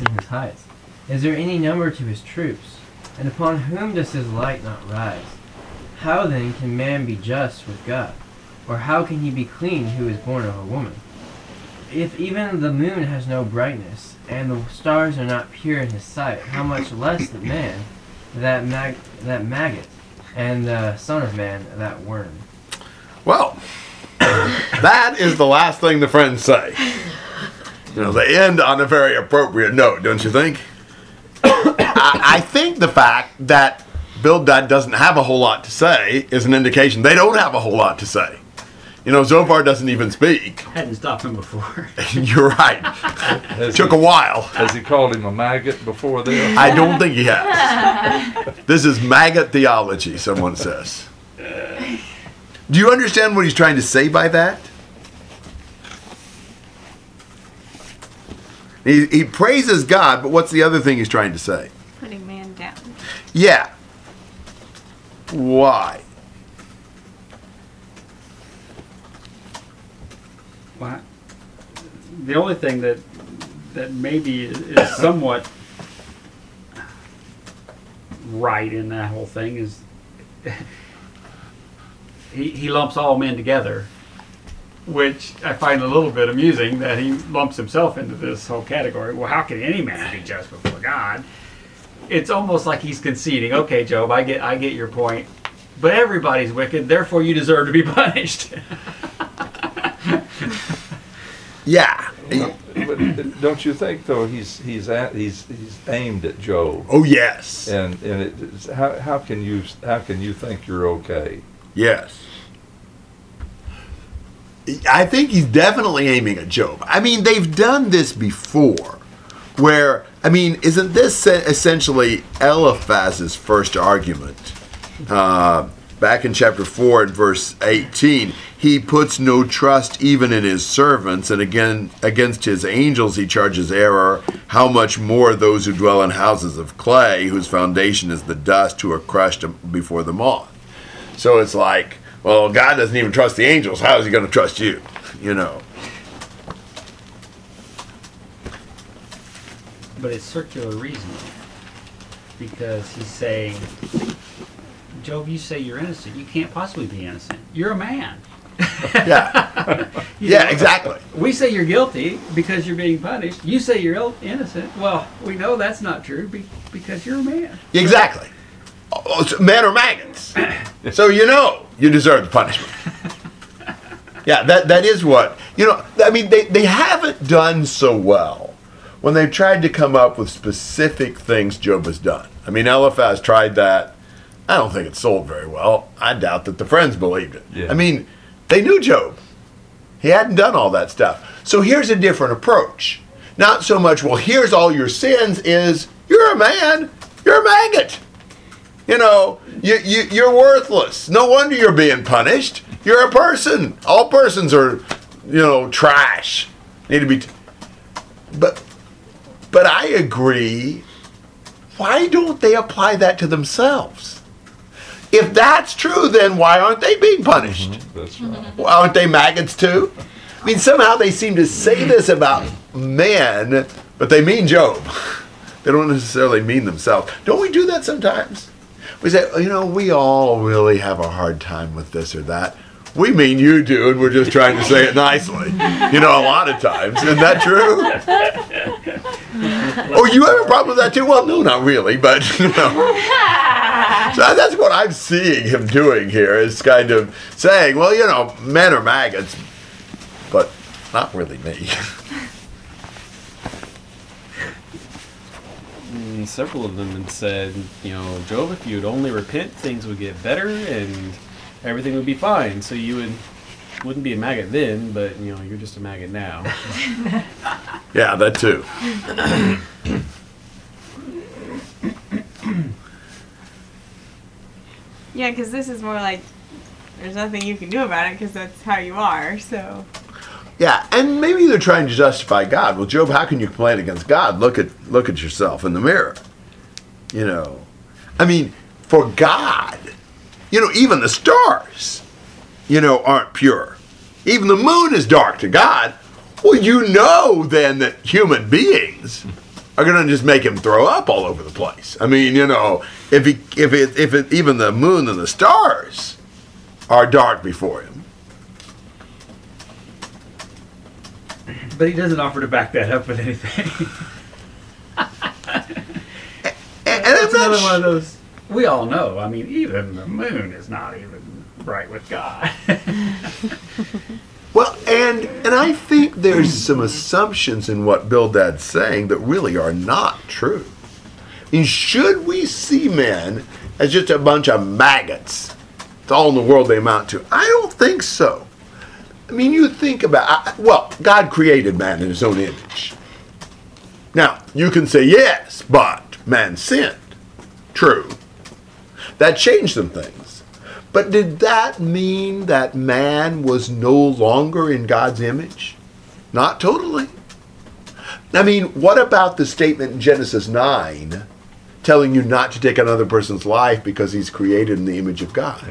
in his heights? Is there any number to his troops? And upon whom does his light not rise? How then can man be just with God? Or how can he be clean who is born of a woman? If even the moon has no brightness, and the stars are not pure in his sight, how much less the man, that mag- that maggot, and the son of man, that worm? Well, that is the last thing the friends say. You know, they end on a very appropriate note, don't you think? I, I think the fact that Bildad doesn't have a whole lot to say is an indication they don't have a whole lot to say. You know, Zophar doesn't even speak. Hadn't stopped him before. You're right. Has Took he, a while. has he called him a maggot before this? I don't think he has. This is maggot theology, someone says. Do you understand what he's trying to say by that? He, he praises God, but what's the other thing he's trying to say? Putting man down. Yeah. Why? Well, the only thing that that maybe is, is somewhat right in that whole thing is he, he lumps all men together, which I find a little bit amusing that he lumps himself into this whole category. Well, how can any man be just before God? It's almost like he's conceding, okay, Job, I get I get your point, but everybody's wicked, therefore you deserve to be punished. Yeah. But don't you think though he's he's at, he's he's aimed at Job, Oh, yes. and and it, how how can you how can you think you're okay? Yes. I think he's definitely aiming at Job. I mean, they've done this before. Where, I mean, isn't this essentially Eliphaz's first argument? Uh, back in chapter 4 and verse 18, he puts no trust even in his servants, and again, against his angels he charges error. How much more those who dwell in houses of clay, whose foundation is the dust, who are crushed before the moth? So it's like, well, God doesn't even trust the angels. How is he going to trust you? You know. But it's circular reasoning because he's saying, Job, you say you're innocent. You can't possibly be innocent. You're a man. Yeah. Yeah, know? exactly. We say you're guilty because you're being punished. You say you're ill- innocent. Well, we know that's not true be- because you're a man. Exactly. Oh, oh so men are maggots. So you know you deserve the punishment. Yeah, that, that is what. You know, I mean, they, they haven't done so well when they've tried to come up with specific things Job has done. I mean, Eliphaz tried that. I don't think it sold very well. I doubt that the friends believed it. Yeah. I mean, they knew Job. He hadn't done all that stuff. So here's a different approach. Not so much, well, here's all your sins, is you're a man, you're a maggot. You know, you, you, you're worthless. No wonder you're being punished. You're a person. All persons are, you know, trash. Need to be. T- but, but I agree. Why don't they apply that to themselves? If that's true, then why aren't they being punished? Mm-hmm. That's right. Well, aren't they maggots too? I mean, somehow they seem to say this about men, but they mean Job. They don't necessarily mean themselves. Don't we do that sometimes? We say, "Oh, you know, we all really have a hard time with this or that. We mean you do, and we're just trying to say it nicely. You know, a lot of times. Isn't that true? oh, you have a problem with that too? Well, no, not really, but you know. So that's what I'm seeing him doing here is kind of saying, well, you know, men are maggots, but not really me. And several of them and said, you know, Job, if you'd only repent, things would get better and everything would be fine. So you would wouldn't be a maggot then, but you know, you're just a maggot now. yeah, that too. Yeah, because this is more like there's nothing you can do about it because that's how you are. So Yeah, and maybe they're trying to justify God. Well, Job, how can you complain against God? Look at look at yourself in the mirror. You know, I mean, for God, you know, even the stars, you know, aren't pure. Even the moon is dark to God. Well, you know then that human beings are going to just make him throw up all over the place. I mean, you know, if he if it if it even the moon and the stars are dark before him. But he doesn't offer to back that up with anything. And, and I'm That's not another sh- one of those. We all know. I mean, even the moon is not even right with God. Well, and and I think there's some assumptions in what Bildad's saying that really are not true. I mean, should we see men as just a bunch of maggots? It's all in the world they amount to. I don't think so. I mean, you think about I- well, God created man in His own image. Now you can say yes, but man sinned. True. That changed some things. But did that mean that man was no longer in God's image? Not totally. I mean, what about the statement in Genesis 9 telling you not to take another person's life because he's created in the image of God?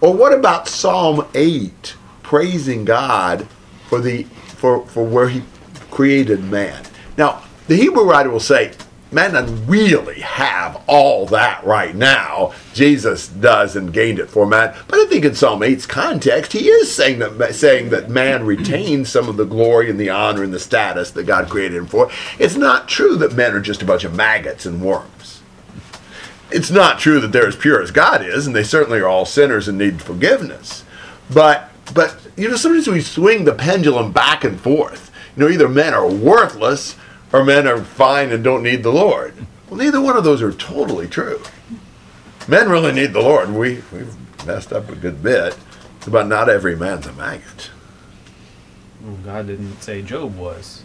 Or what about Psalm 8 praising God for the for, for where he created man? Now, the Hebrew writer will say, man doesn't really have all that right now. Jesus does and gained it for man. But I think in Psalm 8's context, he is saying that saying that man retains some of the glory and the honor and the status that God created him for. It's not true that men are just a bunch of maggots and worms. It's not true that they're as pure as God is, and they certainly are all sinners and need forgiveness. But but you know, sometimes we swing the pendulum back and forth. You know, either men are worthless or men are fine and don't need the Lord. Well, neither one of those are totally true. Men really need the Lord. We we've messed up a good bit, but not every man's a maggot. Well, God didn't say Job was.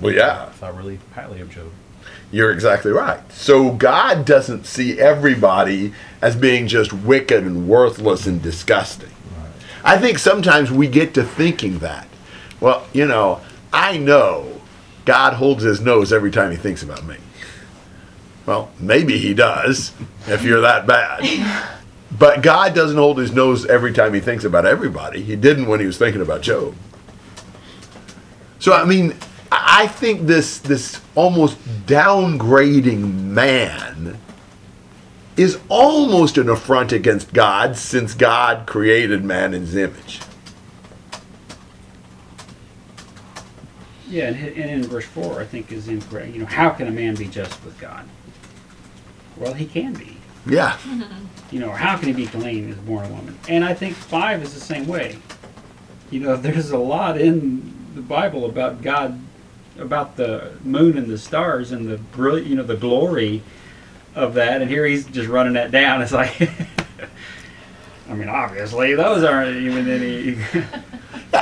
Well, yeah, I thought really highly of Job. You're exactly right. So God doesn't see everybody as being just wicked and worthless and disgusting. I think sometimes we get to thinking that. Well, you know, I know God holds his nose every time he thinks about me. Well, maybe he does if you're that bad. But God doesn't hold his nose every time he thinks about everybody. He didn't when he was thinking about Job. So I mean, I think this this almost downgrading man is almost an affront against God since God created man in his image. yeah, and, and in verse 4, I think is incorrect. You know, how can a man be just with God? Well, he can be. Yeah. You know, or how can he be clean as born a woman? And I think 5 is the same way. You know, there's a lot in the Bible about God, about the moon and the stars and the brilliant, you know, the glory of that. And here he's just running that down. It's like, I mean, obviously, those aren't even any.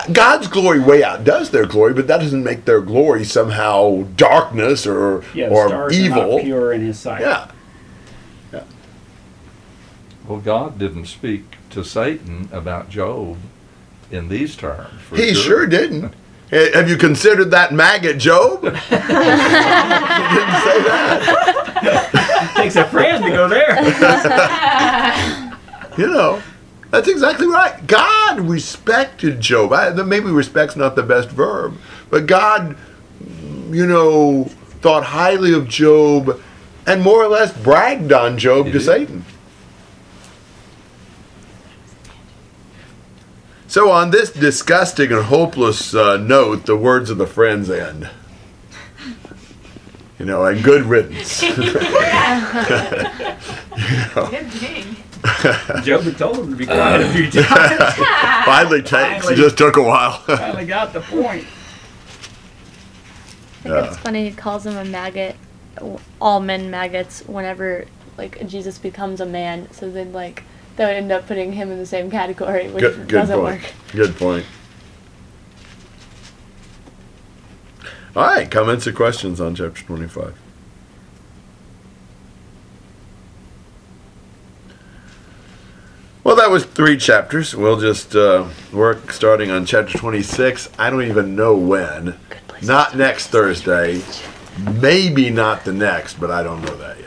God's glory way outdoes their glory, but that doesn't make their glory somehow darkness or Yeah, or stars are evil. not pure in his sight. Yeah. Well, God didn't speak to Satan about Job in these terms. for He sure didn't. Have you considered that maggot Job? he didn't say that. takes a friend to go there. You know, that's exactly right. God respected Job. I, maybe respect's not the best verb, but God, you know, thought highly of Job and more or less bragged on Job to. Satan. So, on this disgusting and hopeless uh, note, the words of the friends end. You know, and good riddance. Good thing. Job had told him to be quiet a few times. Finally takes. It just took a while. Finally got the point. I think it's funny he calls him a maggot, all men maggots, whenever like Jesus becomes a man. So then like that would end up putting him in the same category, which Good, good doesn't point. work. Good point. All right, comments or questions on chapter 25? Well, that was three chapters. We'll just uh, work starting on chapter 26. I don't even know when. Not next. Thursday. Maybe not the next, but I don't know that yet.